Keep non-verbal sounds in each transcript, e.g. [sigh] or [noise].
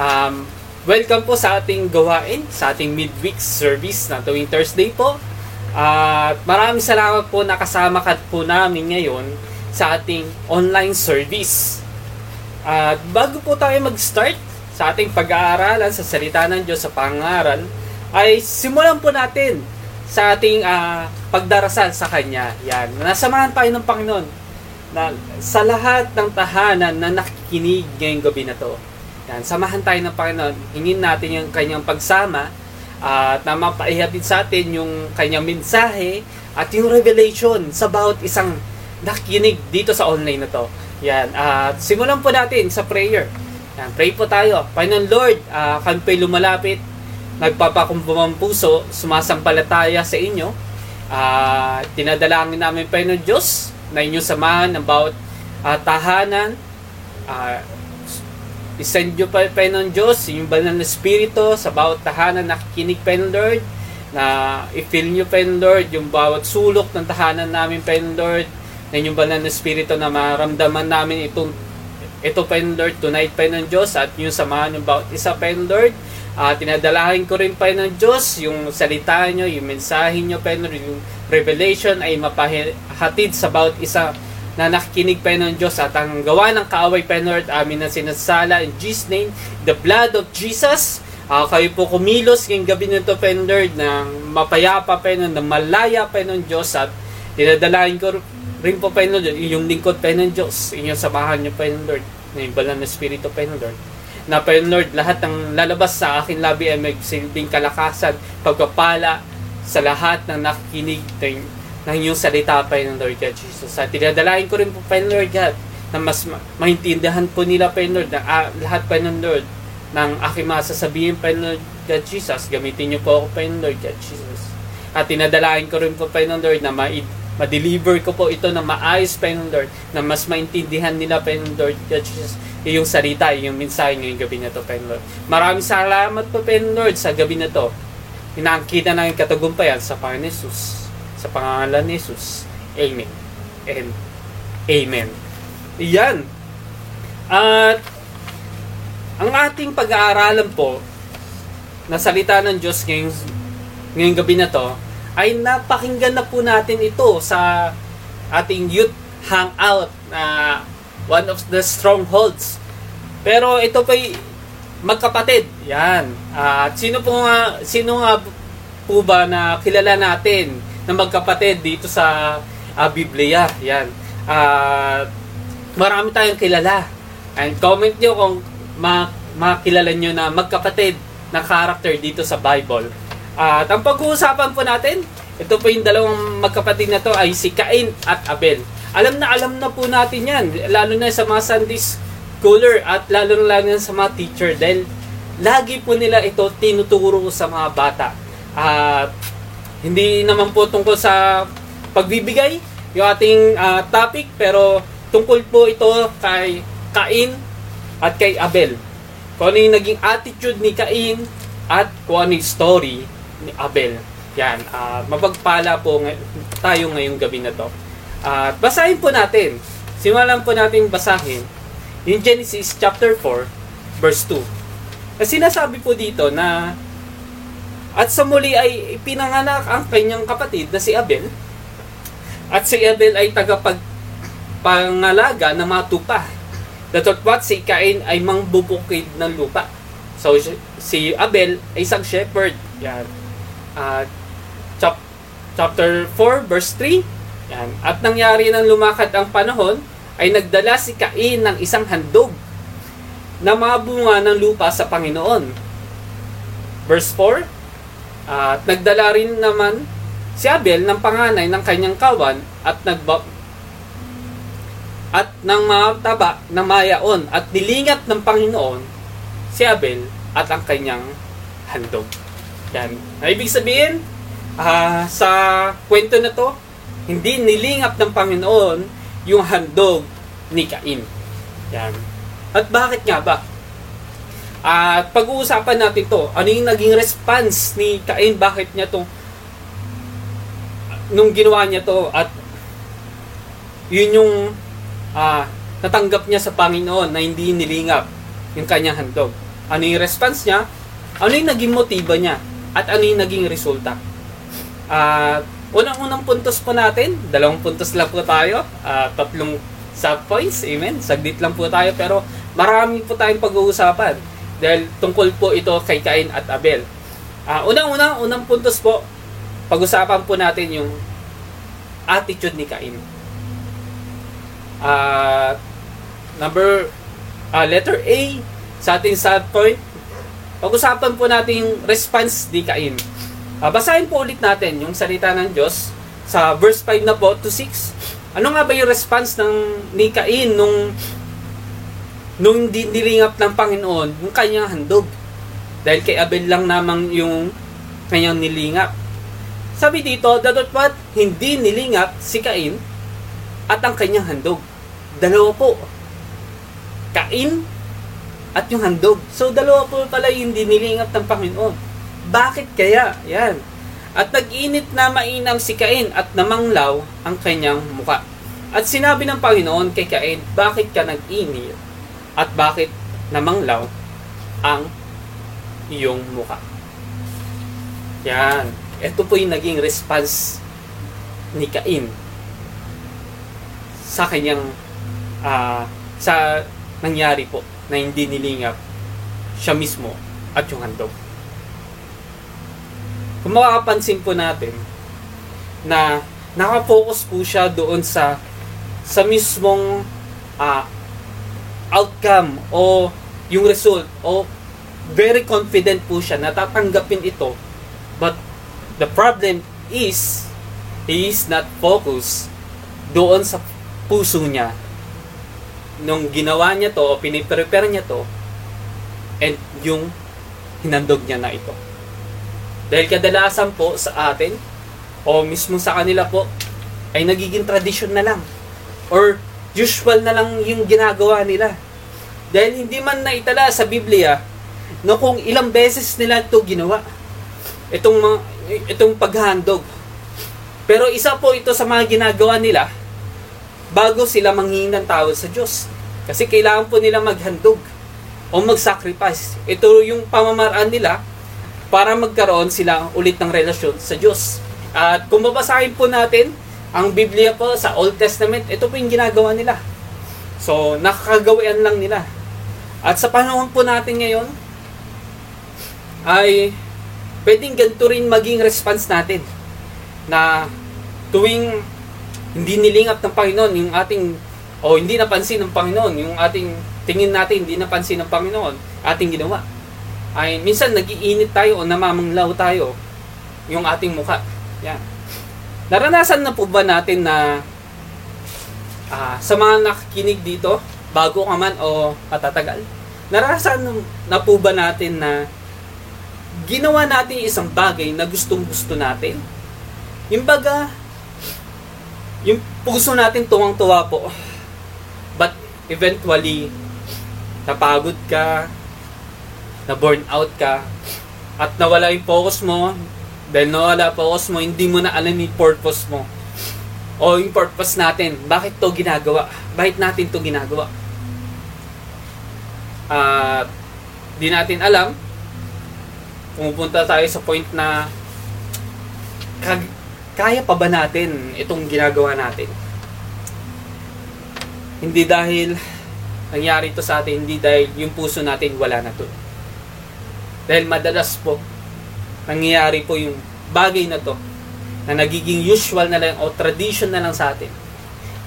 Um, welcome po sa ating gawain, sa ating midweek service na tuwing Thursday po. At maraming salamat po nakasama ka po namin ngayon sa ating online service. At bago po tayo mag-start sa ating pag-aaralan sa salita ng Diyos sa pangaral, ay simulan po natin sa ating uh, pagdarasal sa Kanya. Yan. Nasamahan tayo ng Panginoon na sa lahat ng tahanan na nakikinig ngayong gabi na to yan, samahan tayo ng Panginoon. Hingin natin yung kanyang pagsama at na mapaihatid sa atin yung kanyang mensahe at yung revelation sa bawat isang nakikinig dito sa online na to. Yan, at simulan po natin sa prayer. Yan, pray po tayo. Panginoon Lord, uh, kami po'y lumalapit, nagpapakumbumang puso, sumasampalataya sa inyo. Uh, tinadalangin namin, Panginoon Diyos, na inyong samahan ng bawat uh, tahanan, uh, Isend nyo pa, Panginoon Diyos, yung banal na Espiritu sa bawat tahanan nakikinig, Panginoon Lord, na i-fill nyo, Panginoon Lord, yung bawat sulok ng tahanan namin, Panginoon Lord, na yung banal na Espiritu na maramdaman namin itong ito, Panginoon Lord, tonight, Panginoon Diyos, at yung samahan yung bawat isa, Panginoon Lord, uh, tinadalahin ko rin, Panginoon Diyos, yung salita nyo, yung mensahe nyo, Panginoon, yung revelation ay mapahatid sa bawat isa na nakikinig pa ng Diyos at ang gawa ng kaaway pa Lord amin na sinasala in Jesus name the blood of Jesus. Uh, kayo po kumilos ngayong gabi nito pa Lord ng mapayapa pa ng malaya pa ng Diyos at dinadalain ko rin po pa Lord yung lingkod pa ng Diyos. Inyong samahan niyo pa Lord na yung banal na Espiritu pa Lord na pa Lord lahat ng lalabas sa akin labi ay magsilbing kalakasan pagpapala sa lahat ng nakikinig ng iyong salita, Panginoon Lord God Jesus. At tinadalain ko rin po, Panginoon Lord God, na mas ma- maintindihan po nila, Panginoon Lord, na uh, lahat, Panginoon Lord, ng aking masasabihin, Panginoon God Jesus. Gamitin niyo po ako, Panginoon Lord God Jesus. At tinadalain ko rin po, Panginoon Lord, na ma- ma-deliver ko po ito na maayos, Panginoon Lord, na mas maintindihan nila, Panginoon Lord God Jesus, yung salita, yung mensahe ngayong gabi na to, Panginoon Lord. Maraming salamat po, Panginoon Lord, sa gabi na to. Inaangkita na yung katagumpayan sa Panginoon Jesus. Sa pangalan ni Jesus. Amen. And Amen. Yan. At ang ating pag-aaralan po na salita ng Diyos ngayong, ngayong gabi na to ay napakinggan na po natin ito sa ating youth hangout na uh, one of the strongholds. Pero ito pa magkapatid. Yan. At uh, sino po nga sino nga po ba na kilala natin na magkapatid dito sa uh, Biblia. Yan. Uh, marami tayong kilala. And comment nyo kung ma makilala nyo na magkapatid na character dito sa Bible. Uh, at ang pag-uusapan po natin, ito po yung dalawang magkapatid na to ay si Cain at Abel. Alam na alam na po natin yan, lalo na sa mga Sunday schooler at lalo na lalo na sa mga teacher dahil lagi po nila ito tinuturo sa mga bata. At hindi naman po tungkol sa pagbibigay yung ating uh, topic pero tungkol po ito kay Cain at kay Abel. Kung ano yung naging attitude ni Cain at kung ano yung story ni Abel. Yan, uh, mapagpala po ng- tayo ngayong gabi na to. At uh, basahin po natin. Simulan po natin basahin yung Genesis chapter 4 verse 2. Kasi sinasabi po dito na at sa muli ay pinanganak ang kanyang kapatid na si Abel. At si Abel ay tagapagpangalaga ng mga tupa. Datotwat si Cain ay mangbubukid ng lupa. So si Abel ay isang shepherd. Yan. Uh, chap, chapter 4 verse 3. Yan. At nangyari nang lumakad ang panahon ay nagdala si Cain ng isang handog na mga bunga ng lupa sa Panginoon. Verse 4, at nagdala rin naman si Abel ng panganay ng kanyang kawan at nagba at ng mga taba ng mayaon at nilingat ng Panginoon si Abel at ang kanyang handog. Yan. Na ibig sabihin, uh, sa kwento na to, hindi nilingap ng Panginoon yung handog ni Cain. Yan. At bakit nga ba? At pag-uusapan natin to, ano yung naging response ni Cain, bakit niya to nung ginawa niya to at yun yung uh, natanggap niya sa Panginoon na hindi nilingap yung kanyang handog. Ano yung response niya? Ano yung naging motiba niya? At ano yung naging resulta? At uh, unang-unang puntos po natin, dalawang puntos lang po tayo, uh, tatlong subpoints, amen. Saglit lang po tayo pero marami po tayong pag-uusapan dahil tungkol po ito kay Cain at Abel. Uh, unang-unang, unang puntos po, pag-usapan po natin yung attitude ni Cain. Uh, number, uh, letter A, sa ating subpoint, pag-usapan po natin yung response ni Cain. Uh, basahin po ulit natin yung salita ng Diyos sa verse 5 na po to 6. Ano nga ba yung response ng ni Cain nung nung dinilingap ng Panginoon yung kanyang handog? Dahil kay Abel lang namang yung kanyang nilingap. Sabi dito, what? hindi nilingap si Cain at ang kanyang handog. Dalawa po. Cain at yung handog. So, dalawa po pala yung dinilingap ng Panginoon. Bakit kaya? Yan. At nag-init na mainam si Cain at namanglaw ang kanyang muka. At sinabi ng Panginoon kay Cain, bakit ka nag-init at bakit namanglaw ang iyong muka? Yan. Ito po yung naging response ni Cain sa kanyang uh, sa nangyari po na hindi nilingap siya mismo at yung handog. Kung makakapansin po natin na nakafocus po siya doon sa sa mismong uh, outcome o yung result o very confident po siya na tatanggapin ito. But the problem is he is not focused doon sa puso niya. Nung ginawa niya to o piniprepare niya to and yung hinandog niya na ito. Dahil kadalasan po sa atin o mismo sa kanila po ay nagiging tradition na lang. Or usual na lang yung ginagawa nila. Dahil hindi man naitala sa Biblia no kung ilang beses nila ito ginawa. Itong itong paghandog. Pero isa po ito sa mga ginagawa nila bago sila manghingi ng tawad sa Diyos. Kasi kailangan po nila maghandog o mag-sacrifice. Ito yung pamamaraan nila para magkaroon sila ulit ng relasyon sa Diyos. At kung babasahin po natin ang Biblia po sa Old Testament, ito po yung ginagawa nila. So, nakakagawian lang nila. At sa panahon po natin ngayon, ay pwedeng ganito rin maging response natin na tuwing hindi nilingap ng Panginoon yung ating o hindi napansin ng Panginoon yung ating tingin natin hindi napansin ng Panginoon ating ginawa ay minsan nagiinit tayo o namamanglaw tayo yung ating mukha yan naranasan na po ba natin na uh, sa mga nakikinig dito bago ka man o katatagal naranasan na po ba natin na ginawa natin isang bagay na gustong gusto natin yung baga yung puso natin tuwang-tuwa po. But eventually, napagod ka, na burn out ka, at nawala yung focus mo, dahil nawala focus mo, hindi mo na alam yung purpose mo. O yung purpose natin, bakit to ginagawa? Bakit natin to ginagawa? Uh, di natin alam, pumupunta tayo sa point na kag kaya pa ba natin itong ginagawa natin? Hindi dahil nangyari ito sa atin, hindi dahil yung puso natin wala na to. Dahil madalas po, nangyayari po yung bagay na to na nagiging usual na lang o tradition na lang sa atin.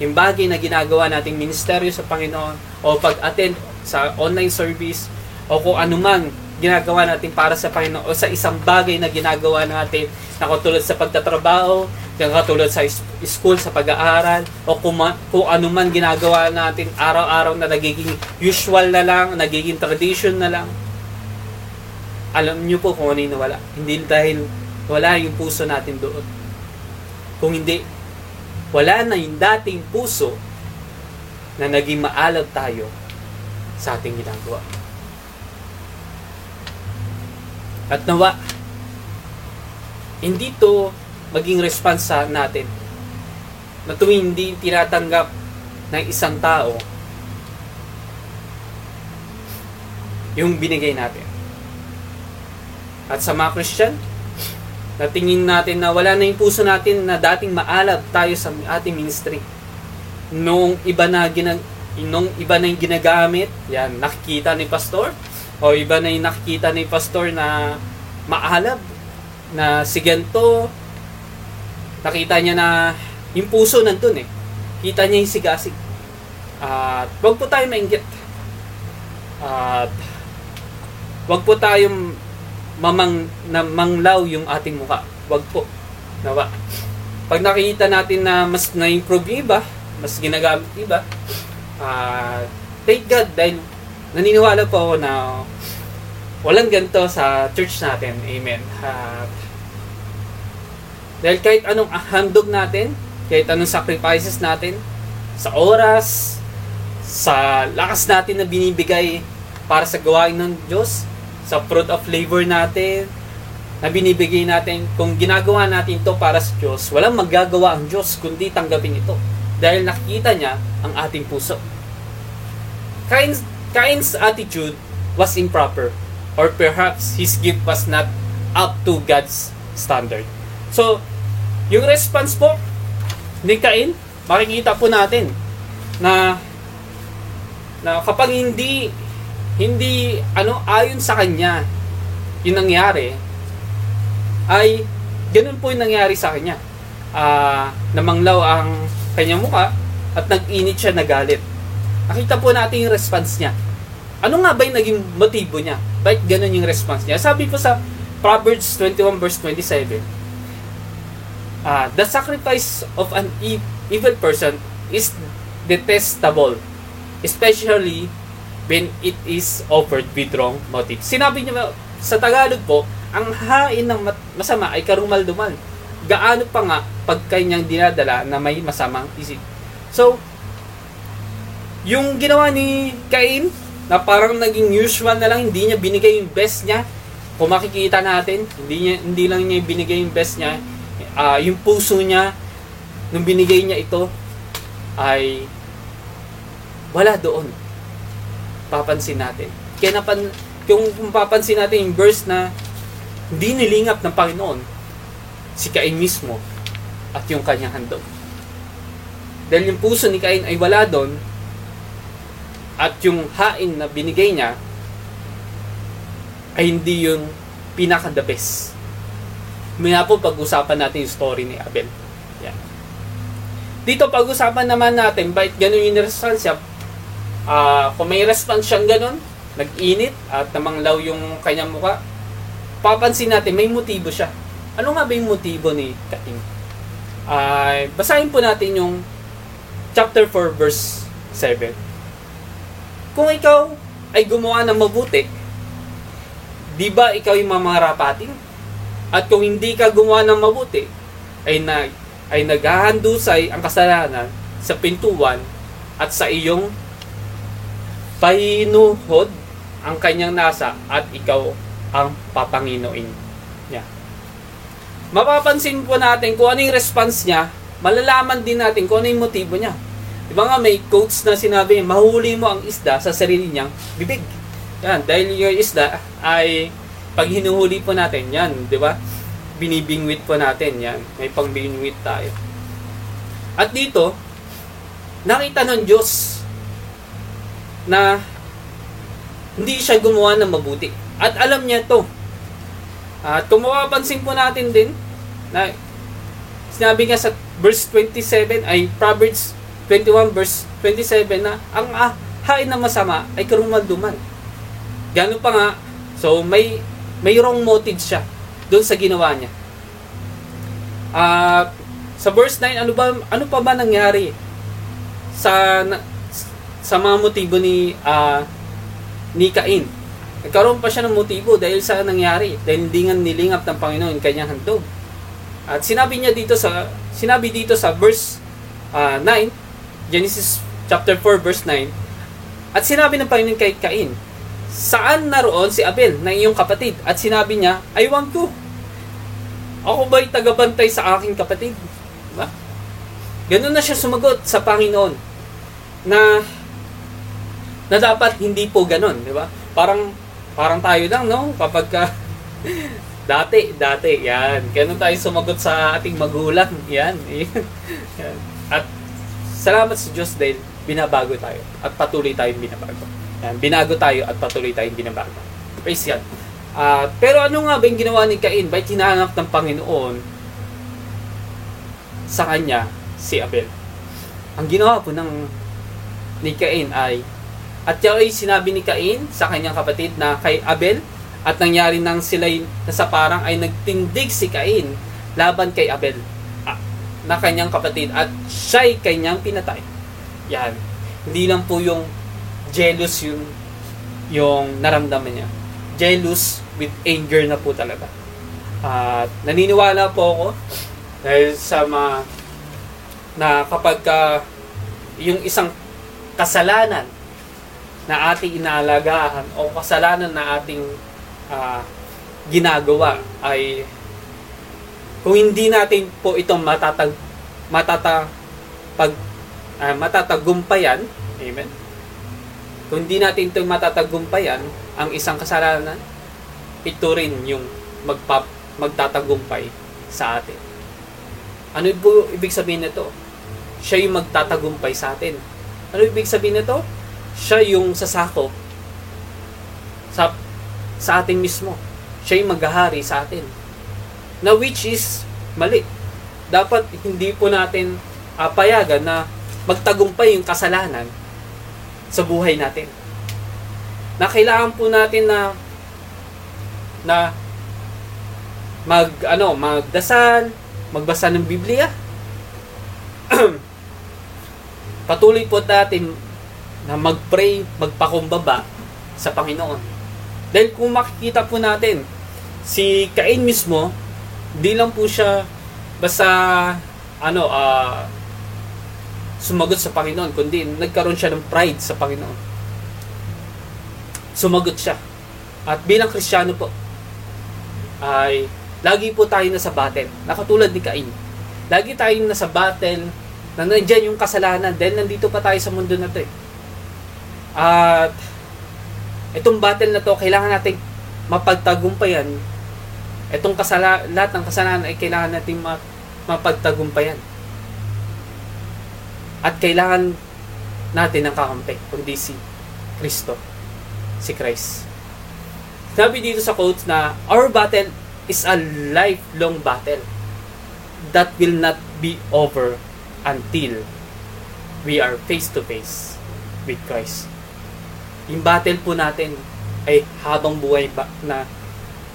Yung bagay na ginagawa nating ministeryo sa Panginoon o pag-attend sa online service o kung anuman ginagawa natin para sa Panginoon o sa isang bagay na ginagawa natin na katulad sa pagtatrabaho, katulad sa school, sa pag-aaral, o kung, man, kung ano man ginagawa natin araw-araw na nagiging usual na lang, nagiging tradition na lang. Alam niyo po kung ano yung nawala. Hindi dahil wala yung puso natin doon. Kung hindi, wala na yung dating puso na naging maalab tayo sa ating ginagawa. At nawa, hindi to maging response natin na tuwing hindi tinatanggap ng isang tao yung binigay natin. At sa mga Christian, natingin natin na wala na yung puso natin na dating maalab tayo sa ating ministry. Nung iba na ginag nung iba na yung ginagamit, yan, nakikita ni pastor, o iba na yung nakikita ni pastor na maalab, na si ganito, nakita niya na yung puso nandun eh. Kita niya yung sigasig. At wag po tayo mainggit. At wag po tayong mamang na manglaw yung ating mukha. Wag po. Nawa. Pag nakita natin na mas na-improve iba, mas ginagamit iba, uh, thank God dahil naniniwala po ako na walang ganito sa church natin. Amen. Uh, dahil kahit anong handog natin, kahit anong sacrifices natin, sa oras, sa lakas natin na binibigay para sa gawain ng Diyos, sa fruit of labor natin, na binibigay natin, kung ginagawa natin to para sa Diyos, walang magagawa ang Diyos kundi tanggapin ito. Dahil nakikita niya ang ating puso. Cain's, Cain's attitude was improper or perhaps his gift was not up to God's standard. So, yung response po ni Cain, makikita po natin na na kapag hindi hindi ano ayon sa kanya yung nangyari ay ganun po yung nangyari sa kanya. Uh, namanglaw ang kanyang muka at nag-init siya nagalit. Nakita po natin yung response niya. Ano nga ba yung naging motibo niya? Bakit ganun yung response niya? Sabi po sa Proverbs 21 verse 27, uh, ah, the sacrifice of an e- evil person is detestable, especially when it is offered with wrong motive. Sinabi niya sa Tagalog po, ang hain ng masama ay karumal-dumal. Gaano pa nga pag kanyang dinadala na may masamang isip. So, yung ginawa ni Cain, na parang naging usual na lang, hindi niya binigay yung best niya. Kung makikita natin, hindi, niya, hindi lang niya binigay yung best niya. Uh, yung puso niya, nung binigay niya ito, ay wala doon. Papansin natin. Kaya napan, kung, kung papansin natin yung verse na hindi nilingap ng Panginoon, si Cain mismo at yung kanyang handog. Dahil yung puso ni Cain ay wala doon, at yung hain na binigay niya ay hindi yung pinaka the best. Maya po pag-usapan natin yung story ni Abel. Yan. Dito pag-usapan naman natin bakit ganun yung siya. Uh, kung may response siyang ganun, nag-init at namanglaw yung kanyang mukha, papansin natin may motibo siya. Ano nga ba yung motibo ni Cain? Uh, basahin po natin yung chapter 4 verse 7. Kung ikaw ay gumawa ng mabuti, di ba ikaw yung mamarapating? At kung hindi ka gumawa ng mabuti, ay, na, ay naghahandusay ang kasalanan sa pintuan at sa iyong pahinuhod ang kanyang nasa at ikaw ang papanginoin niya. Mapapansin po natin kung ano yung response niya, malalaman din natin kung ano yung motibo niya. Di ba nga may quotes na sinabi, mahuli mo ang isda sa sarili niyang bibig. Yan, dahil yung isda ay pag hinuhuli po natin, yan, di ba? Binibingwit po natin, yan. May pangbingwit tayo. At dito, nakita ng Diyos na hindi siya gumawa ng mabuti. At alam niya to. At kung mapapansin po natin din, na sinabi nga sa verse 27 ay Proverbs 21 verse 27 na ang hain na masama ay karumalduman. Gano pa nga, so may may wrong motive siya doon sa ginawa niya. Uh, sa verse 9, ano ba ano pa ba nangyari sa na, sa mga motibo ni uh, ni Cain? Nagkaroon pa siya ng motibo dahil sa nangyari, dahil hindi nga nilingap ng Panginoon kanyang handog. At sinabi niya dito sa sinabi dito sa verse uh, 9 Genesis chapter 4 verse 9. At sinabi ng Panginoon kay Cain, Saan naroon si Abel na iyong kapatid? At sinabi niya, Aywan ko. Ako ba'y tagabantay sa aking kapatid? Diba? Ganun na siya sumagot sa Panginoon na na dapat hindi po ganun, di ba? Parang parang tayo lang, no? Kapag ka, [laughs] dati, dati, yan. Ganun tayo sumagot sa ating magulang. Yan. [laughs] yan. At salamat sa Diyos dahil binabago tayo at patuloy tayong binabago. Yan. Binago tayo at patuloy tayong binabago. Praise yan. Uh, pero ano nga ba yung ginawa ni Cain? Ba't hinanap ng Panginoon sa kanya si Abel? Ang ginawa po ng ni Cain ay at ay sinabi ni Cain sa kanyang kapatid na kay Abel at nangyari nang sila sa parang ay nagtindig si Cain laban kay Abel ah, na kanyang kapatid at siya'y kanyang pinatay. Yan. Hindi lang po yung jealous yung yung naramdaman niya. Jealous with anger na po talaga. At naniniwala po ako dahil sa mga na kapag ka yung isang kasalanan na ating inaalagaan o kasalanan na ating uh, ginagawa ay kung hindi natin po itong matatag matata pag uh, matatagumpayan amen kung hindi natin itong matatagumpayan ang isang kasalanan ito rin yung magpap, magtatagumpay sa atin. Ano po ibig sabihin nito? Siya yung magtatagumpay sa atin. Ano ibig sabihin nito? Siya yung sasako sa sa atin mismo. Siya yung maghahari sa atin. Na which is mali. Dapat hindi po natin uh, payagan na magtagumpay yung kasalanan sa buhay natin. Na kailangan po natin na na mag ano, magdasal, magbasa ng Biblia. [clears throat] Patuloy po natin na magpray, magpakumbaba sa Panginoon. Dahil kung makikita po natin, si Cain mismo, di lang po siya basta ano, uh, sumagot sa Panginoon, kundi nagkaroon siya ng pride sa Panginoon. Sumagot siya. At bilang Kristiyano po, ay lagi po tayo nasa battle. Nakatulad ni Cain. Lagi tayo nasa battle na nandiyan yung kasalanan dahil nandito pa tayo sa mundo na to eh. At itong battle na to, kailangan natin mapagtagumpayan. Itong kasala, lahat ng kasalanan ay kailangan natin mapagtagumpayan. At kailangan natin ng kakampi, kundi si Kristo, si Christ. Sabi dito sa quotes na, Our battle is a lifelong battle that will not be over until we are face to face with Christ. Yung battle po natin ay habang buhay ba na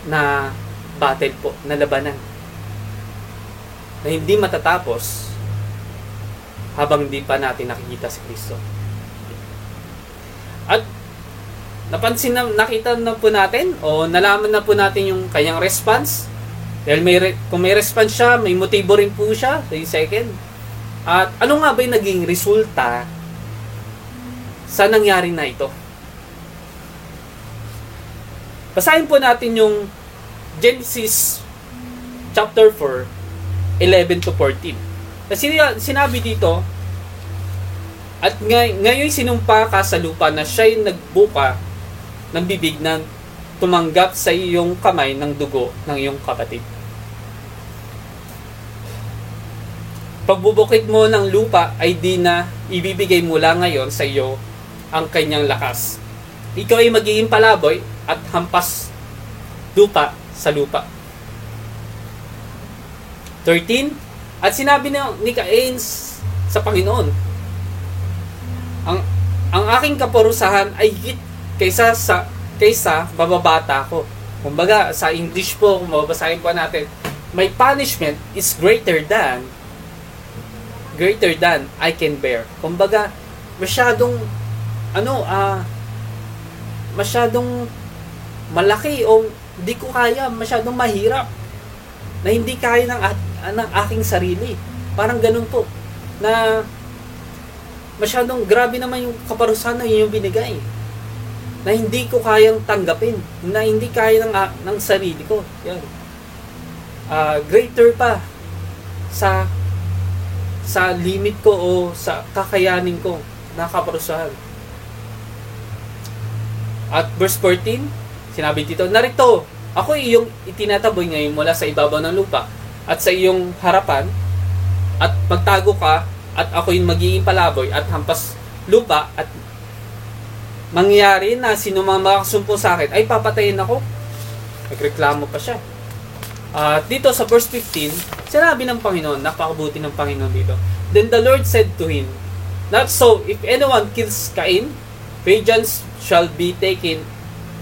na battle po, na labanan. Na hindi matatapos habang hindi pa natin nakikita si Kristo. At napansin na, nakita na po natin o nalaman na po natin yung kanyang response. Dahil may, kung may response siya, may motibo rin po siya sa second. At ano nga ba yung naging resulta sa nangyari na ito? Basahin po natin yung Genesis chapter 4, 11 to 14. Kasi sinabi dito, at ngay- ngayon sinumpa ka sa lupa na siya'y nagbuka ng bibig na tumanggap sa iyong kamay ng dugo ng iyong kapatid. Pagbubukid mo ng lupa ay di na ibibigay mula ngayon sa iyo ang kanyang lakas. Ikaw ay magiging palaboy at hampas lupa sa lupa. 13. At sinabi ni Cain sa Panginoon, ang ang aking kaparusahan ay higit kaysa sa kaysa bababata ko. Kumbaga, sa English po, kung mababasahin po natin, my punishment is greater than greater than I can bear. Kumbaga, masyadong ano, ah uh, masyadong malaki o hindi ko kaya, masyadong mahirap na hindi kaya ng, ng aking sarili. Parang ganun po. Na masyadong grabe naman yung kaparusahan na yung binigay na hindi ko kayang tanggapin, na hindi kaya ng, ng sarili ko. Yan. Uh, greater pa sa sa limit ko o sa kakayanin ko na kaparusahan. At verse 14, Sinabi dito, narito, ako iyong itinataboy ngayon mula sa ibabaw ng lupa at sa iyong harapan at magtago ka at ako yung magiging palaboy at hampas lupa at mangyari na sino mang makasumpo sa akin ay papatayin ako. Nagreklamo pa siya. At dito sa verse 15, sinabi ng Panginoon, napakabuti ng Panginoon dito. Then the Lord said to him, Not so, if anyone kills Cain, vengeance shall be taken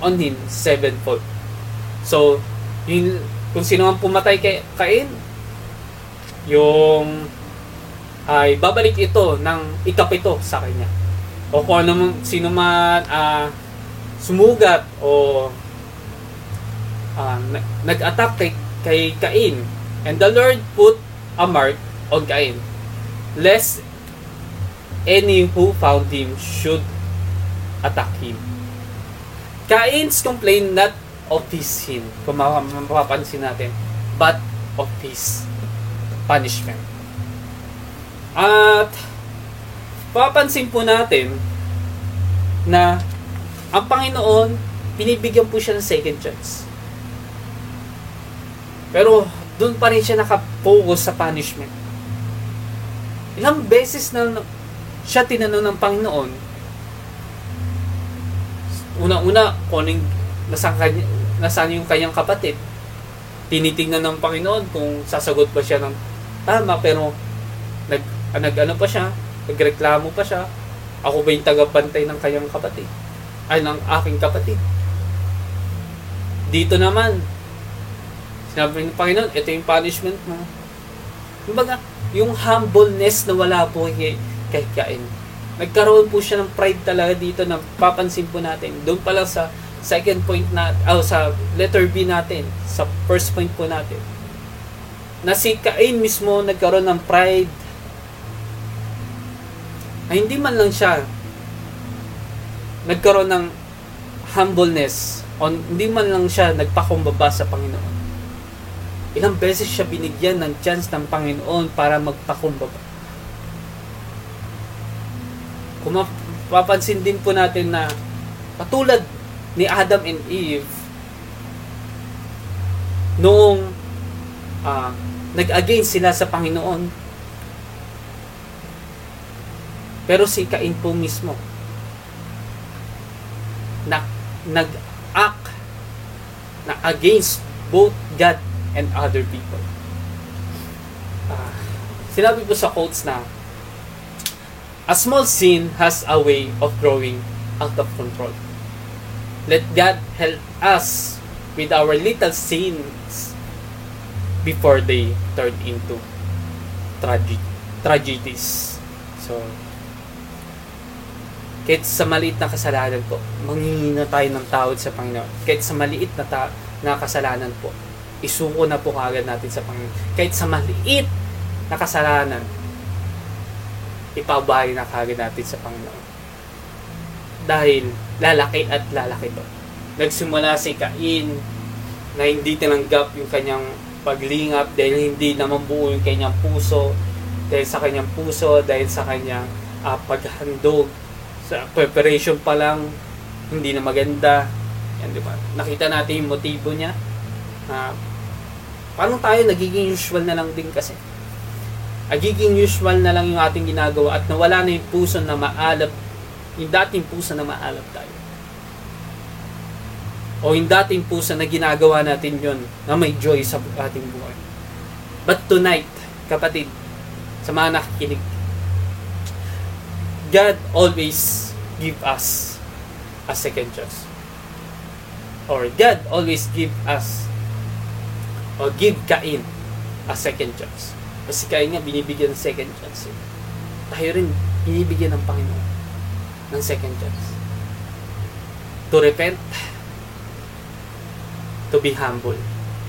on him sevenfold. So, yung, kung sino man pumatay kay Cain, yung ay babalik ito ng ikapito sa kanya. O kung ano sino man uh, sumugat o uh, nag-attack kay, kay Cain. And the Lord put a mark on Cain, lest any who found him should attack him. Cain's complained not of his sin, kung mapapansin natin, but of his punishment. At papansin po natin na ang Panginoon, binibigyan po siya ng second chance. Pero doon pa rin siya nakapokus sa punishment. Ilang beses na siya tinanong ng Panginoon, una-una, kung nasaan, kanya, yung kanyang kapatid. Tinitingnan ng Panginoon kung sasagot ba siya ng tama, pero nag ah, nag ano pa siya, nagreklamo pa siya, ako ba yung tagapantay ng kanyang kapatid? Ay, ng aking kapatid. Dito naman, sinabi ng Panginoon, ito yung punishment mo. Kumbaga, yung humbleness na wala po kay, kay Cain. Nagkaroon po siya ng pride talaga dito na papansin po natin. Doon pa lang sa second point na, oh, sa letter B natin, sa first point po natin. Na si Cain mismo nagkaroon ng pride ay hindi man lang siya nagkaroon ng humbleness o hindi man lang siya nagpakumbaba sa Panginoon. Ilang beses siya binigyan ng chance ng Panginoon para magpakumbaba. Mapapansin din po natin na katulad ni Adam and Eve noong uh, nag-against sila sa Panginoon pero si Cain po mismo na nag-act na against both God and other people. Uh, sinabi po sa quotes na A small sin has a way of growing out of control. Let God help us with our little sins before they turn into trage- tragedies. So, kahit sa maliit na kasalanan po, manghingi na tayo ng tawad sa Panginoon. Kahit sa maliit na, ta- na kasalanan po, isuko na po kagad natin sa Panginoon. Kahit sa maliit na kasalanan, ipabahay na kagad natin sa Panginoon. Dahil lalaki at lalaki to. Nagsimula si Cain na hindi tinanggap yung kanyang paglingap dahil hindi naman buo yung kanyang puso dahil sa kanyang puso, dahil sa kanyang uh, paghandog. Sa preparation pa lang hindi na maganda. Yan di ba? Nakita natin yung motibo niya. Uh, paano tayo nagiging usual na lang din kasi nagiging usual na lang yung ating ginagawa at nawala na yung puso na maalap yung dating puso na maalap tayo o yung dating puso na ginagawa natin yon na may joy sa ating buhay but tonight kapatid sa mga nakikinig God always give us a second chance. Or God always give us or give Cain a second chance. Kasi Cain nga binibigyan ng second chance. Eh. Tayo rin binibigyan ng Panginoon ng second chance. To repent, to be humble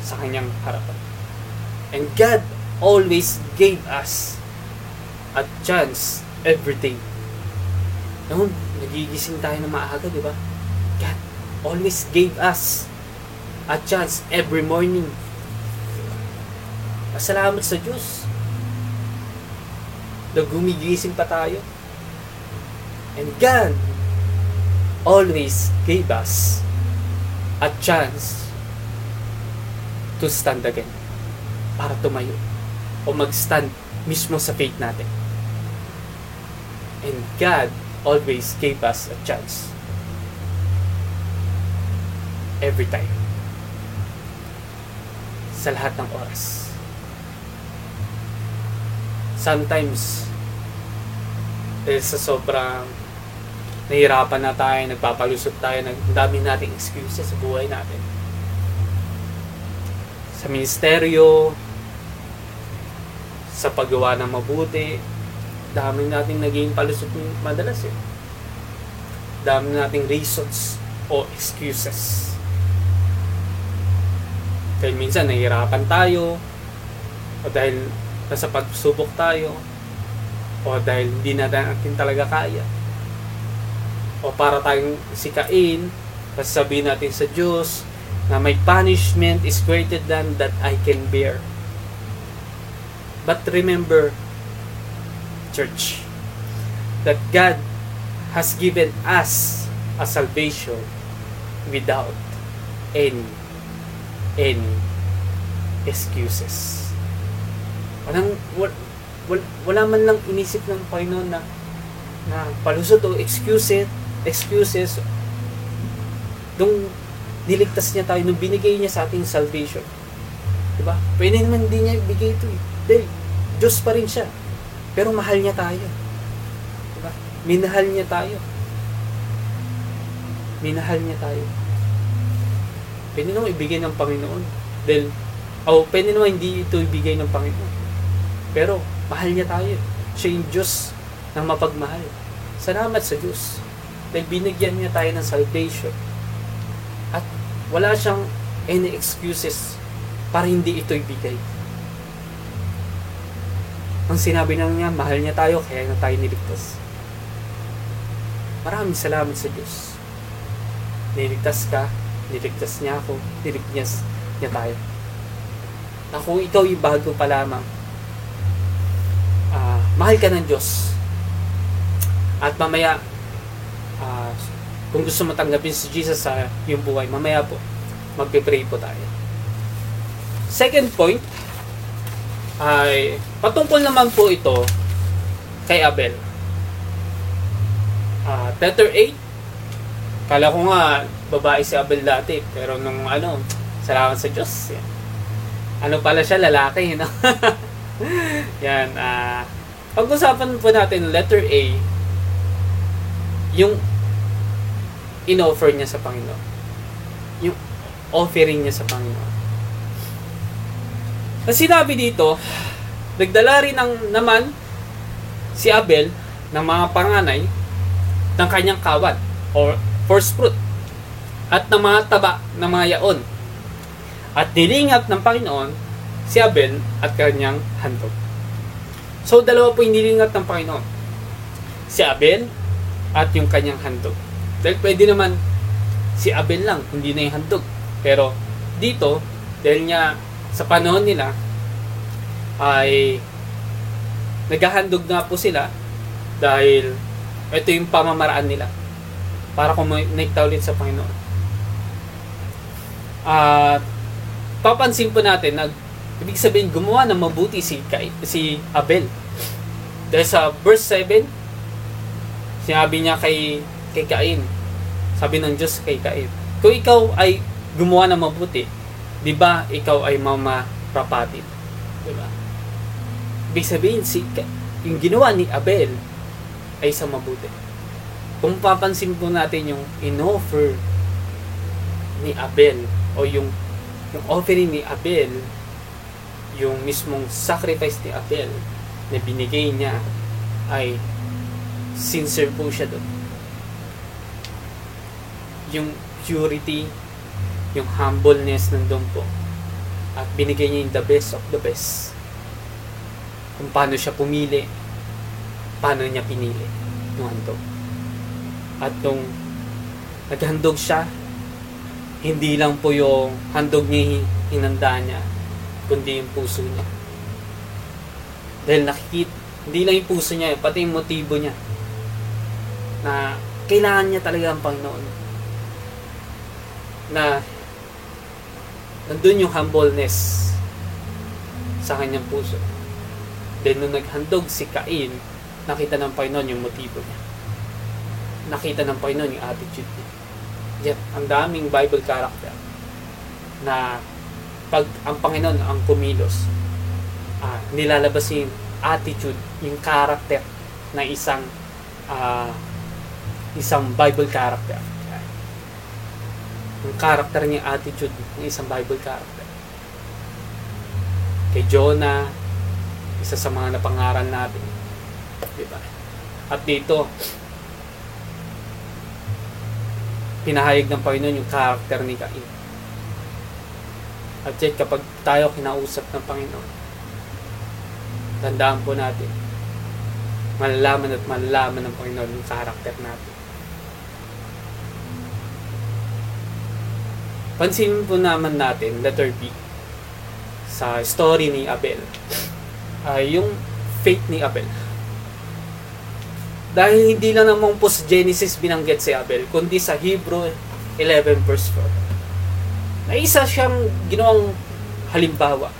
sa kanyang harapan. And God always gave us a chance every day noon, nagigising tayo na maaga, di ba? God always gave us a chance every morning. Pasalamat sa Diyos na gumigising pa tayo. And God always gave us a chance to stand again. Para tumayo. O mag-stand mismo sa faith natin. And God always gave us a chance. Every time. Sa lahat ng oras. Sometimes, dahil sa sobrang nahihirapan na tayo, nagpapalusot tayo, nag dami nating excuses sa buhay natin. Sa ministeryo, sa paggawa ng mabuti, dami nating naging palusot madalas eh. Dami nating reasons o excuses. Dahil minsan nahihirapan tayo, o dahil nasa pagsubok tayo, o dahil hindi natin talaga kaya. O para tayong sikain kasi sabihin natin sa Diyos na my punishment is greater than that I can bear. But remember church that God has given us a salvation without any any excuses. Walang wala, wala, man lang inisip ng Panginoon na na palusot o excuses excuses nung niligtas niya tayo, nung binigay niya sa ating salvation. Diba? Pwede naman hindi niya ibigay ito eh. Dahil, Diyos pa rin siya. Pero mahal niya tayo. Diba? Minahal niya tayo. Minahal niya tayo. Pwede naman ibigay ng Panginoon. Dahil, oh, pwede naman hindi ito ibigay ng Panginoon. Pero, mahal niya tayo. Siya yung Diyos ng mapagmahal. Salamat sa Diyos. Dahil binigyan niya tayo ng salvation. At wala siyang any excuses para hindi ito ibigay. Ang sinabi lang niya, mahal niya tayo, kaya na tayo niligtas. Maraming salamat sa Diyos. Niligtas ka, niligtas niya ako, niligtas niya tayo. Na kung ikaw ay bago pa lamang, mahal ka ng Diyos. At mamaya, uh, kung gusto mo tanggapin si Jesus sa iyong buhay, mamaya po, magpe-pray po tayo. Second point, ay patungkol naman po ito kay Abel. Uh, letter 8, kala ko nga babae si Abel dati, pero nung ano, salamat sa Diyos. Yan. Ano pala siya, lalaki, no? [laughs] yan, ah, uh, pag-usapan po natin letter A, yung in-offer niya sa Panginoon. Yung offering niya sa Panginoon. Ang sinabi dito, nagdala rin ng, naman si Abel ng mga panganay ng kanyang kawat or first fruit at ng mga taba ng mga yaon. At nilingap ng Panginoon si Abel at kanyang handog. So, dalawa po yung nilingap ng Panginoon. Si Abel at yung kanyang handog. Dahil pwede naman si Abel lang, hindi na yung handog. Pero dito, dahil niya sa panahon nila ay naghahandog na po sila dahil ito yung pamamaraan nila para kumonekta ulit sa Panginoon. At uh, papansin po natin na ibig sabihin gumawa ng mabuti si, si Abel. Dahil sa verse 7, Sinabi niya kay, kay Cain, sabi ng Diyos kay Cain, kung ikaw ay gumawa ng mabuti, di ba ikaw ay mamarapatin? Di ba? Ibig sabihin, si, yung ginawa ni Abel ay sa mabuti. Kung papansin po natin yung in-offer ni Abel o yung yung offering ni Abel yung mismong sacrifice ni Abel na binigay niya ay sincere po siya doon. Yung purity, yung humbleness nandun po. At binigay niya yung the best of the best. Kung paano siya pumili, paano niya pinili yung handog. At nung naghandog siya, hindi lang po yung handog niya hinanda niya, kundi yung puso niya. Dahil nakikita, hindi lang yung puso niya, pati yung motibo niya na kailangan niya talaga ang Panginoon. na nandun yung humbleness sa kanyang puso. Then, nung naghandog si Cain, nakita ng Panginoon yung motibo niya. Nakita ng Panginoon yung attitude niya. Yan, ang daming Bible character na pag ang Panginoon ang kumilos, uh, nilalabas yung attitude, yung character na isang uh, isang Bible character. Yung character niya, attitude ng isang Bible character. Kay Jonah, isa sa mga napangaral natin. Diba? At dito, pinahayag ng Panginoon yung character ni Cain. At yet, kapag tayo kinausap ng Panginoon, tandaan po natin, malalaman at malalaman ng Panginoon yung character natin. Pansin po naman natin, letter B, sa story ni Abel, uh, yung faith ni Abel. Dahil hindi lang namang po sa Genesis binanggit si Abel, kundi sa Hebrew 11 verse 4. Na isa siyang ginawang halimbawa.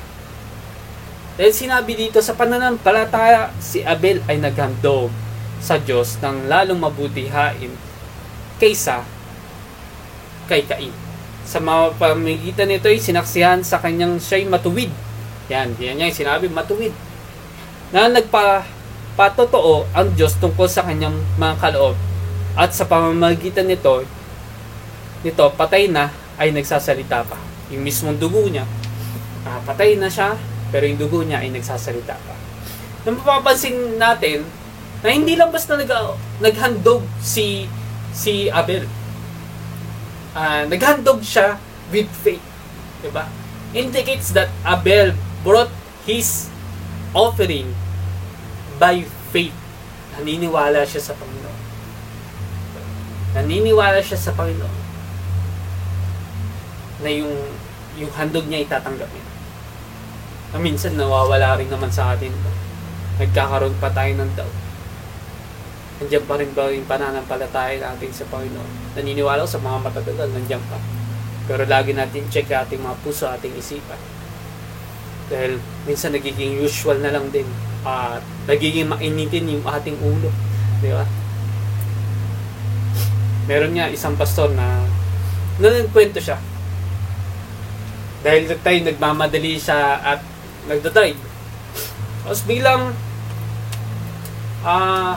Dahil sinabi dito sa pananampalataya, si Abel ay naghandog sa Diyos ng lalong mabutihain kaysa kay Cain sa mga pamagitan nito ay sinaksihan sa kanyang siya'y matuwid. Yan, yan niya sinabi, matuwid. Na nagpapatotoo ang Diyos tungkol sa kanyang mga kaloob. At sa pamamagitan nito, nito, patay na ay nagsasalita pa. Yung mismong dugo niya, ah, patay na siya, pero yung dugo niya ay nagsasalita pa. Nang mapapansin natin, na hindi lang basta nag, naghandog si si Abel uh, naghandog siya with faith. Diba? Indicates that Abel brought his offering by faith. Naniniwala siya sa Panginoon. Naniniwala siya sa Panginoon na yung yung handog niya itatanggapin. Na minsan nawawala rin naman sa atin. Nagkakaroon pa tayo ng doubt nandiyan pa rin ba yung pananampalataya natin sa Panginoon? Naniniwala ko sa mga matatagal, nandiyan pa. Pero lagi natin check ating mga puso, ating isipan. Dahil minsan nagiging usual na lang din. At uh, nagiging mainitin yung ating ulo. Di ba? Meron nga isang pastor na nagkwento siya. Dahil tayo nagmamadali siya at nagdadrive. Tapos bilang ah uh,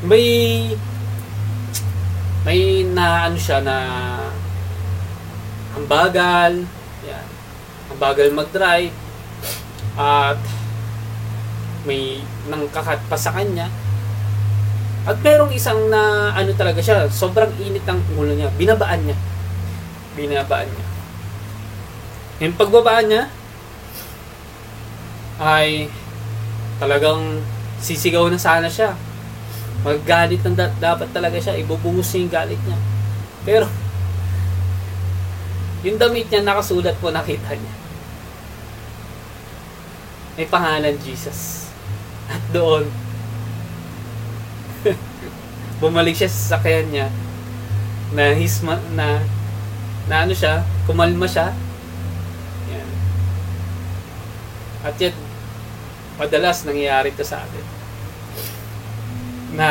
may may na ano siya na ang bagal yan. Ang bagal mag-drive at may nang kakat pa sa kanya. At merong isang na ano talaga siya sobrang init ng ulo niya binabaan niya binabaan niya yung pagbabaan niya ay talagang sisigaw na sana siya Maggalit ng da- dapat talaga siya. Ibubuhos yung galit niya. Pero, yung damit niya nakasulat po nakita niya. May pangalan Jesus. At doon, [laughs] bumalik siya sa sakyan niya na his ma- na na ano siya, kumalma siya. Yan. At yet, madalas nangyayari to sa atin na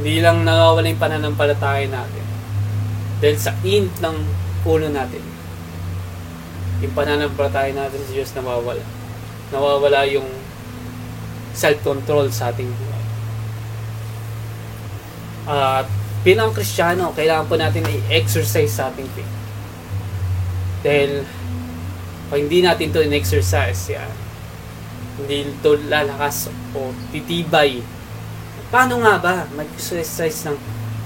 hindi lang nawawala yung pananampalataya natin dahil sa int ng ulo natin yung pananampalataya natin sa Diyos nawawala nawawala yung self-control sa ating buhay at uh, bilang kristyano kailangan po natin i-exercise sa ating faith dahil pag hindi natin to in-exercise yan hindi ito lalakas o titibay. Paano nga ba mag-exercise ng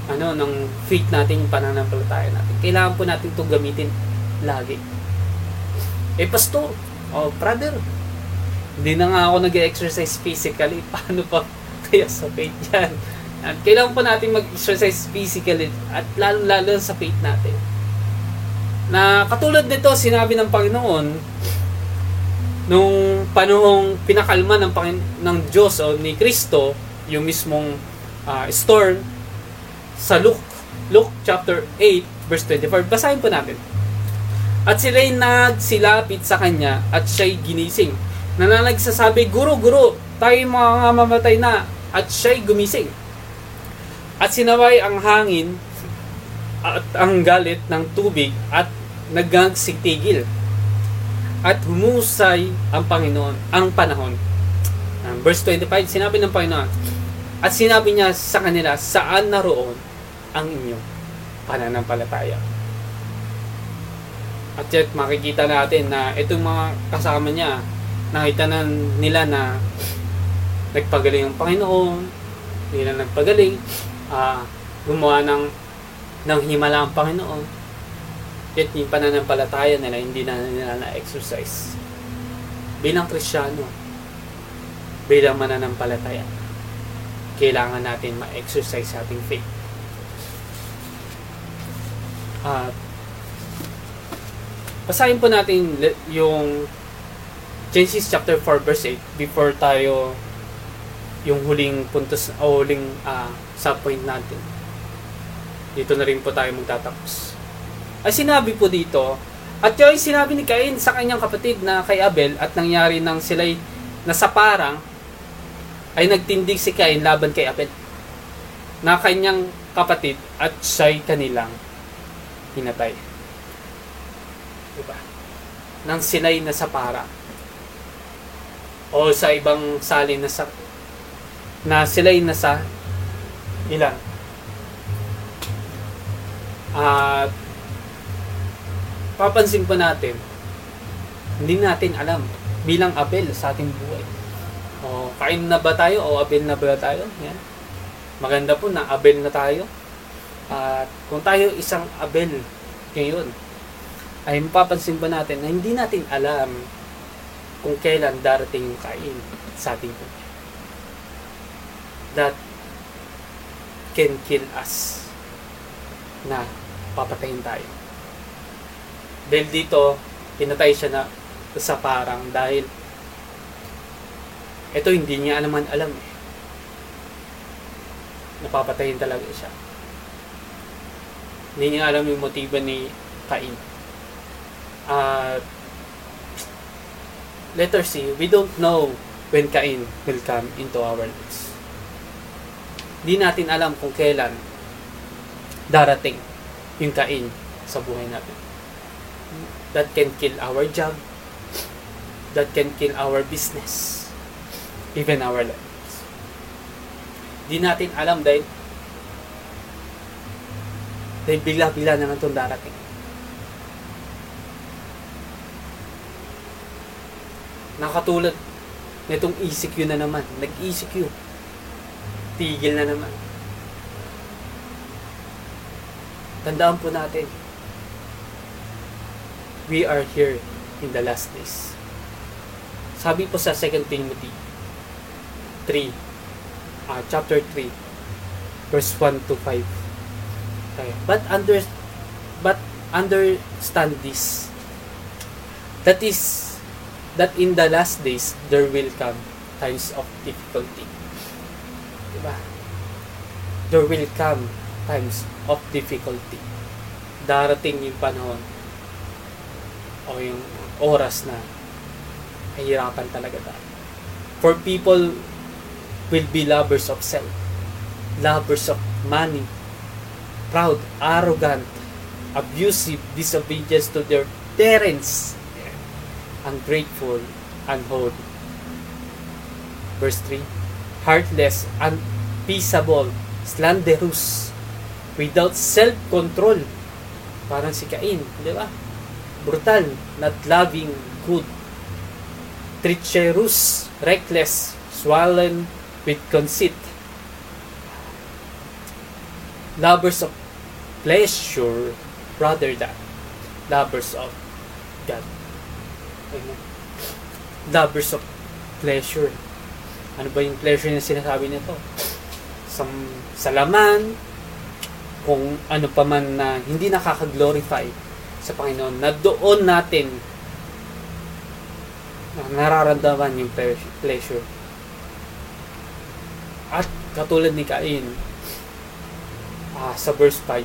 ano ng faith natin, yung pananampalataya natin? Kailangan po natin itong gamitin lagi. Eh, pastor, oh, brother, hindi na nga ako nag-exercise physically. [laughs] Paano pa kaya sa faith yan? At kailangan po natin mag-exercise physically at lalo-lalo sa faith natin. Na katulad nito, sinabi ng Panginoon, nung panahong pinakalma ng Pangin- ng Diyos o ni Kristo yung mismong uh, storm sa Luke, Luke chapter 8, verse 24. Basahin po natin. At sila'y nagsilapit sa kanya at siya'y ginising. Na nagsasabi, Guro, Guro, tayo mga mamatay na. At siya'y gumising. At sinaway ang hangin at ang galit ng tubig at nagagsigtigil. At humusay ang Panginoon, ang panahon. Verse 25, sinabi ng Panginoon, at sinabi niya sa kanila, saan naroon ang inyong pananampalataya? At yet makikita natin na itong mga kasama niya, nakita na nila na nagpagaling ang Panginoon, na nagpagaling, uh, gumawa ng, ng himala ang Panginoon, yet yung pananampalataya nila, hindi na nila na-exercise. Bilang Krisyano, bilang mananampalataya, kailangan natin ma-exercise ating faith. At uh, Basahin po natin yung Genesis chapter 4 verse 8 before tayo yung huling puntos o huling uh, subpoint natin. Dito na rin po tayo magtatapos. Ay sinabi po dito, at yung sinabi ni Cain sa kanyang kapatid na kay Abel at nangyari nang sila'y nasa parang ay nagtindig si Cain laban kay Abel na kanyang kapatid at siya'y kanilang hinatay. Diba? Nang sila'y nasa para. O sa ibang salin na sa na sila'y nasa ilan? At papansin pa natin, hindi natin alam bilang Abel sa ating buhay. O, kain na ba tayo o Abel na ba tayo? Yan. Maganda po na Abel na tayo. At kung tayo isang Abel ngayon, ay mapapansin ba natin na hindi natin alam kung kailan darating yung kain sa ating buhay. That can kill us na papatayin tayo. Dahil dito, pinatay siya na sa parang dahil ito hindi niya naman alam eh. Napapatayin talaga siya. Hindi niya alam yung motibo ni Cain uh, letter C, we don't know when Cain will come into our lives. Di natin alam kung kailan darating yung Cain sa buhay natin. That can kill our job. That can kill our business. Even our lives. Di natin alam dahil dahil bigla-bigla na itong darating. Nakatulad nitong ECQ na naman. Nag-ECQ. Tigil na naman. Tandaan po natin, we are here in the last days. Sabi po sa 2 Timothy 3, uh, chapter 3, verse 1 to 5. Okay. But under but understand this. That is that in the last days there will come times of difficulty. There will come times of difficulty. Darating yung panahon o yung oras na hihirapan talaga tayo. For people will be lovers of self, lovers of money, proud, arrogant, abusive, disobedience to their parents, ungrateful, unholy. Verse 3, heartless, unpeaceable, slanderous, without self-control. Parang si Cain, di ba? Brutal, not loving good. Treacherous, reckless, swollen with conceit. Lovers of pleasure rather than lovers of God. Amen. Lovers of pleasure. Ano ba yung pleasure na sinasabi nito? Sa, sa laman, kung ano pa man na hindi nakaka-glorify sa Panginoon, na doon natin nararamdaman yung pleasure. At katulad ni Cain, ah, sa verse 5,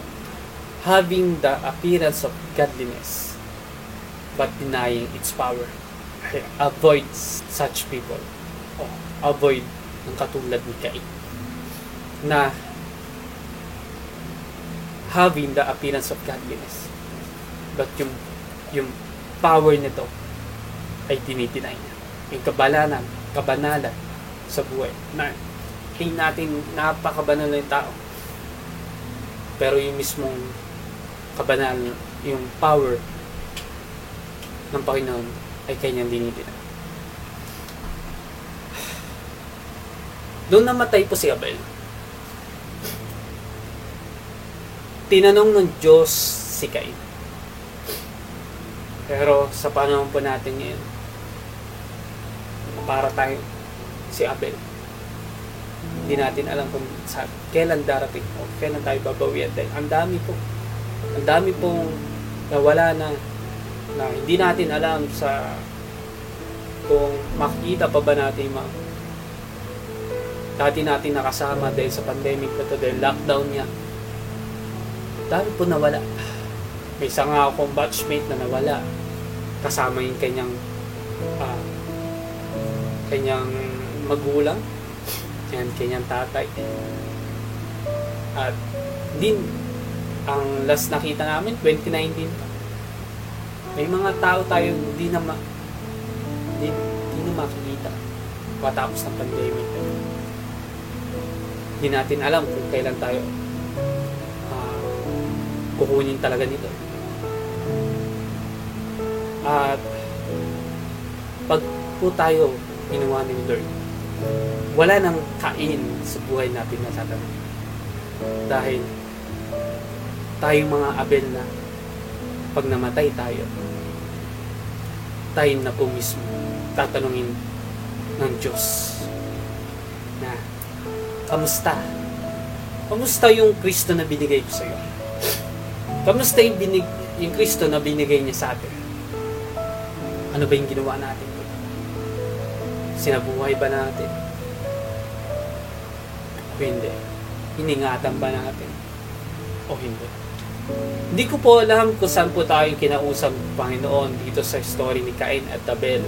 having the appearance of godliness, but denying its power. Avoid such people. O, avoid ng katulad ni Cain. Na having the appearance of godliness. But yung, yung power nito ay tinitinay niya. Yung kabalanan, kabanalan sa buhay. Na tingin natin napakabanal na yung tao. Pero yung mismong kabanal, yung power ng Panginoon ay kanyang dinitinay. Doon namatay po si Abel. Tinanong ng Diyos si Cain. Pero sa panahon po natin ngayon, para tayo si Abel. Hindi natin alam kung sa, kailan darating o kailan tayo babawian dahil ang dami po ang dami pong nawala na na hindi natin alam sa kung makikita pa ba natin mga dati natin nakasama dahil sa pandemic na to dahil lockdown niya dami po nawala. May isa nga akong batchmate na nawala. Kasama yung kanyang uh, kanyang magulang yan kanyang tatay. At din ang last nakita namin 2019 pa. May mga tao tayo hindi na ma, hindi, hindi na makikita matapos ng pandemic. Hindi natin alam kung kailan tayo kukunin talaga nito at pag po tayo ginawa ni Lord. Wala nang kain sa buhay natin na tatanong. Dahil tayong mga Abel na pag namatay tayo, tayo na po mismo tatanungin ng Diyos na kamusta? Kamusta yung Kristo na binigay ko sa iyo? Kamusta yung, binig, yung Kristo na binigay niya sa atin? Ano ba yung ginawa natin? Sinabuhay ba natin? O hindi? Iningatan ba natin? O hindi? Hindi ko po alam kung saan po tayo kinausap Panginoon dito sa story ni Cain at Abel.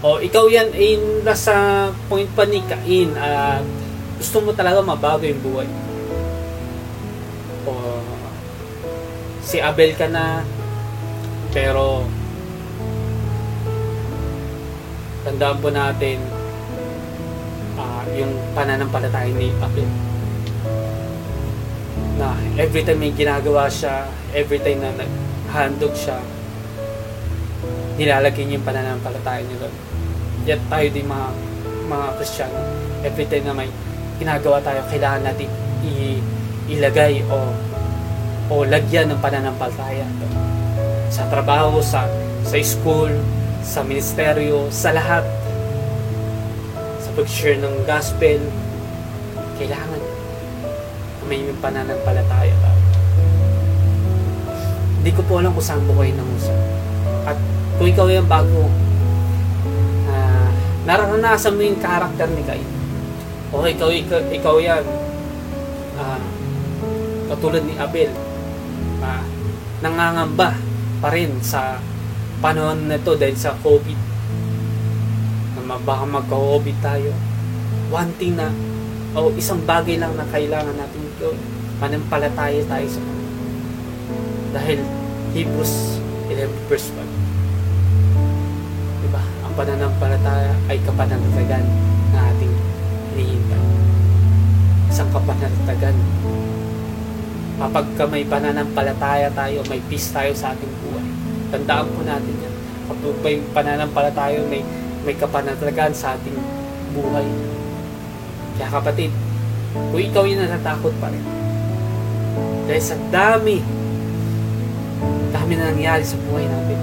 O ikaw yan ay nasa point pa ni Cain at gusto mo talaga mabago yung buhay. O si Abel ka na pero tandaan po natin uh, yung pananampalataya ni Abel. Na every time may ginagawa siya every time na naghandog siya nilalagay niya yung pananampalataya niya doon. Yet tayo din mga mga Kristiyano every time na may ginagawa tayo kailangan natin i- ilagay o o lagyan ng pananampalataya sa trabaho sa sa school sa ministeryo, sa lahat. Sa pag-share ng gospel, kailangan may pananampalataya tayo. Hindi ko po alam kung saan po kayo nangusap. At kung ikaw yung bago, uh, naranasan mo yung karakter ni Cain. O ikaw, ikaw, ikaw yan, uh, katulad ni Abel, nangangamba pa rin sa panahon na to dahil sa COVID. Na baka magka-COVID tayo. One thing na o oh, isang bagay lang na kailangan natin ito manampalataya tayo sa Panginoon dahil Hebrews 11 verse 1 diba? Ang pananampalataya ay kapanatagan na ating hinihintay. Isang kapanatagan kapag ka may pananampalataya tayo may peace tayo sa ating buhay Tandaan po natin yan. Kapag may pananampalataya, may, may kapanatagan sa ating buhay. Kaya kapatid, kung ikaw yung natatakot pa rin, dahil sa dami, dami na nangyari sa buhay natin.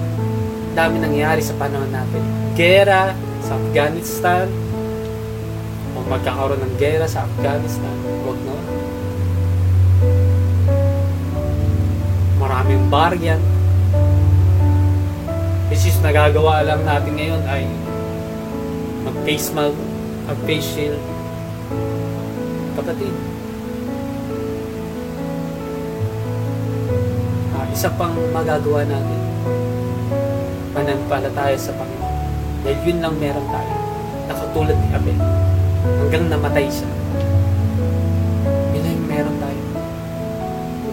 Dami nangyari sa panahon natin. Gera sa Afghanistan, o magkakaroon ng gera sa Afghanistan, huwag na. maraming bar yan. Which is nagagawa lang natin ngayon ay mag-face mask, mag-face shield. Kapatid. Ah, isa pang magagawa natin. Manampalataya sa Panginoon. Dahil yun lang meron tayo. Nakatulad ni Abel. Hanggang namatay siya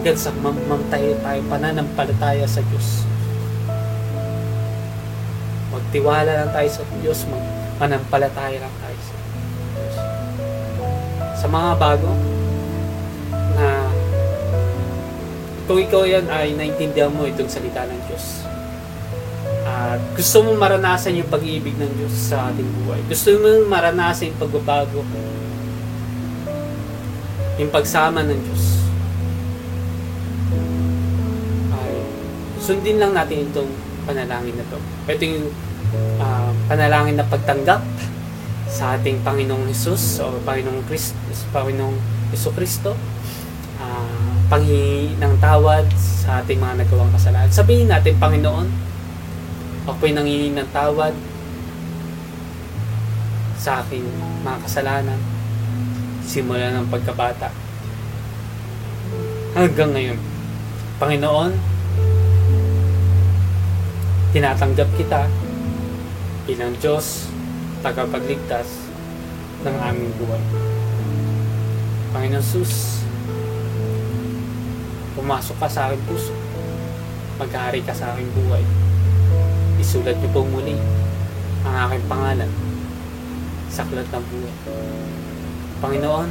Hanggang sa mam mamtayo tayo, pananampalataya sa Diyos. Magtiwala lang tayo sa Diyos, mag manampalataya lang tayo sa Diyos. Sa mga bago, na kung ikaw yan ay naintindihan mo itong salita ng Diyos. At gusto mo maranasan yung pag-ibig ng Diyos sa ating buhay. Gusto mo maranasan yung pagbabago. Yung pagsama ng Diyos. Sundin lang natin itong panalangin na to. Ito yung uh, panalangin na pagtanggap sa ating Panginoong Jesus o Panginoong Kristo, Panginoong Yeso Kristo uh, panghingi ng tawad sa ating mga nagawang kasalanan. Sabihin natin, Panginoon, ako po'y nangingi ng tawad sa aking mga kasalanan simula ng pagkabata hanggang ngayon. Panginoon, tinatanggap kita bilang Diyos, tagapagligtas ng aming buhay. Panginoon Sus, pumasok ka sa aking puso. Maghari ka sa aking buhay. Isulat niyo po muli ang aking pangalan sa aklat ng buhay. Panginoon,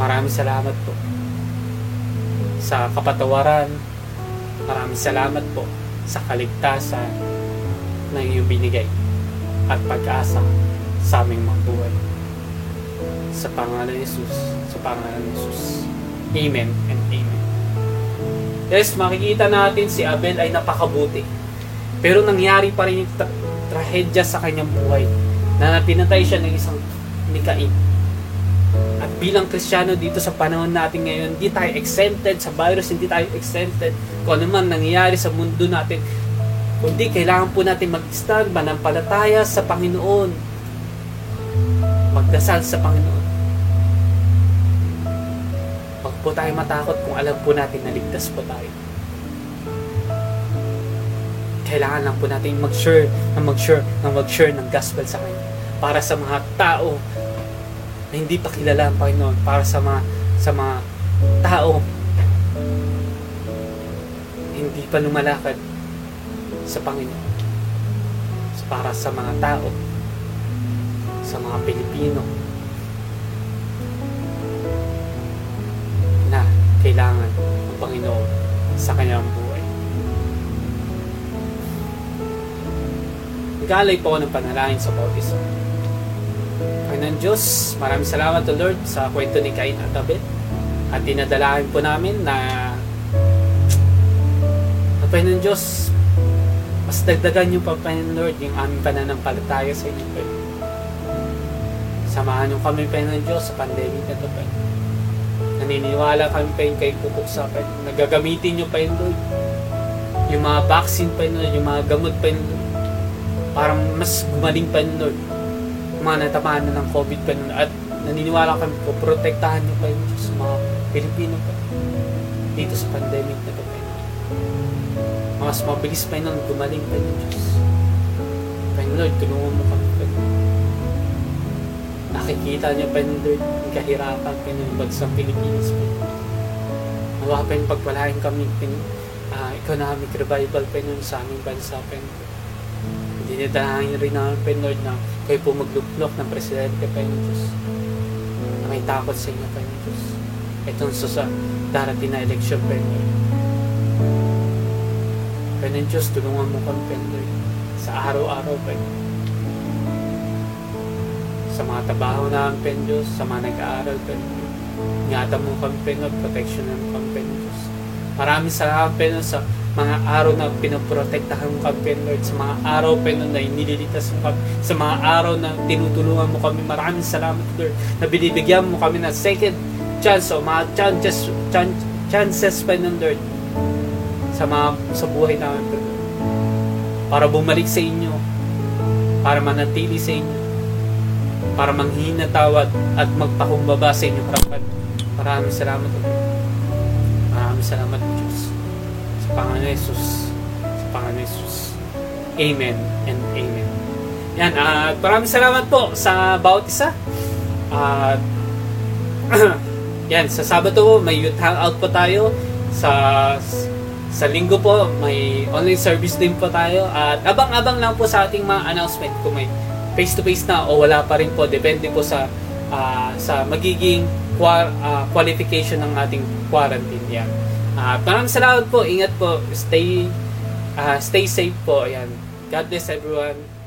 maraming salamat po sa kapatawaran. Maraming salamat po sa kaligtasan na iyong binigay at pag-asa sa aming mga buhay. Sa pangalan ni Jesus, sa pangalan ni Jesus. Amen and Amen. Yes, makikita natin si Abel ay napakabuti. Pero nangyari pa rin yung tra- trahedya sa kanyang buhay na pinatay siya ng isang ni. Bilang Kristiyano dito sa panahon natin ngayon, hindi tayo exempted sa virus, hindi tayo exempted kung ano man nangyayari sa mundo natin. Kundi kailangan po natin mag-stand, manampalataya sa Panginoon. Magdasal sa Panginoon. Huwag po tayo matakot kung alam po natin na ligtas po tayo. Kailangan lang po natin mag-sure, na mag-sure, na mag-sure ng gospel sa Kanya. Para sa mga tao na hindi pa kilala ang Panginoon. Para sa mga, sa mga tao hindi pa lumalakad sa Panginoon. Para sa mga tao, sa mga Pilipino, na kailangan ng Panginoon sa kanyang buhay. Nagkalay po ng panalangin sa bautism. Panginoon Diyos, maraming salamat to Lord sa kwento ni Cain at Abel. At dinadalahin po namin na na Panginoon Diyos, mas dagdagan niyo pa Panginoon Lord yung aming pananampalataya sa inyo Panginoon. Samahan niyo kami Panginoon Diyos sa pandemic na ito Panginoon naniniwala kami pa yung kay Pupok sa. Nagagamitin nyo pa yun doon. Yung mga vaccine pa yun doon, yung mga gamot pa yun doon. Parang mas gumaling pa yun doon. Yung mga natamaan na ng COVID pa yun. At naniniwala kami po, protektahan nyo pa yun sa mga Pilipino pa dito sa pandemic na ito pa. Mas mabilis pa yun, gumaling pa yun Diyos. Panginoon Lord, tulungan mo kami pa nakikita niyo pa yung Lord, yung kahirapan pa yung bansang Pilipinas po. Nawa pa yung pagpalain kami pin, uh, economic revival pa yun sa aming bansa pa yun. Dinidalahin rin pa Lord na kayo po magluplok ng presidente pa yun Diyos. Na may takot sa inyo pa yun Diyos. Itong sa darating na eleksyon pa yun Lord. Pwede Diyos, tulungan mo kami pa Lord. Sa araw-araw pa yun sa mga trabaho namin, Pen Diyos, sa mga nag-aaral, Pen Ingatan mo kami, Lord, protection ng kami, Pen Diyos. Maraming salamat, Lord, sa mga araw na pinoprotektahan mo kami, Lord, sa mga araw, Lord, na inililitas mo kami, sa mga araw na tinutulungan mo kami. Maraming salamat, Lord, na binibigyan mo kami ng second chance o mga chances, chan, chances, Pen Lord, sa mga sa buhay namin, Lord. Para bumalik sa inyo, para manatili sa inyo, para manghina tawad at magpakumbaba sa inyong harapan. Maraming salamat, Lord. Maraming salamat, Diyos. Sa Panginoon Jesus. Sa Panginoon Jesus. Amen and amen. Yan, at maraming salamat po sa bawat isa. At [clears throat] yan, sa Sabado may youth hangout po tayo. Sa sa linggo po may online service din po tayo. At abang-abang lang po sa ating mga announcement kung may face-to-face na o wala pa rin po. Depende po sa ah, sa magiging qua- ah, qualification ng ating quarantine yan. At maraming salamat po. Ingat po. Stay ah, stay safe po. Ayan. God bless everyone.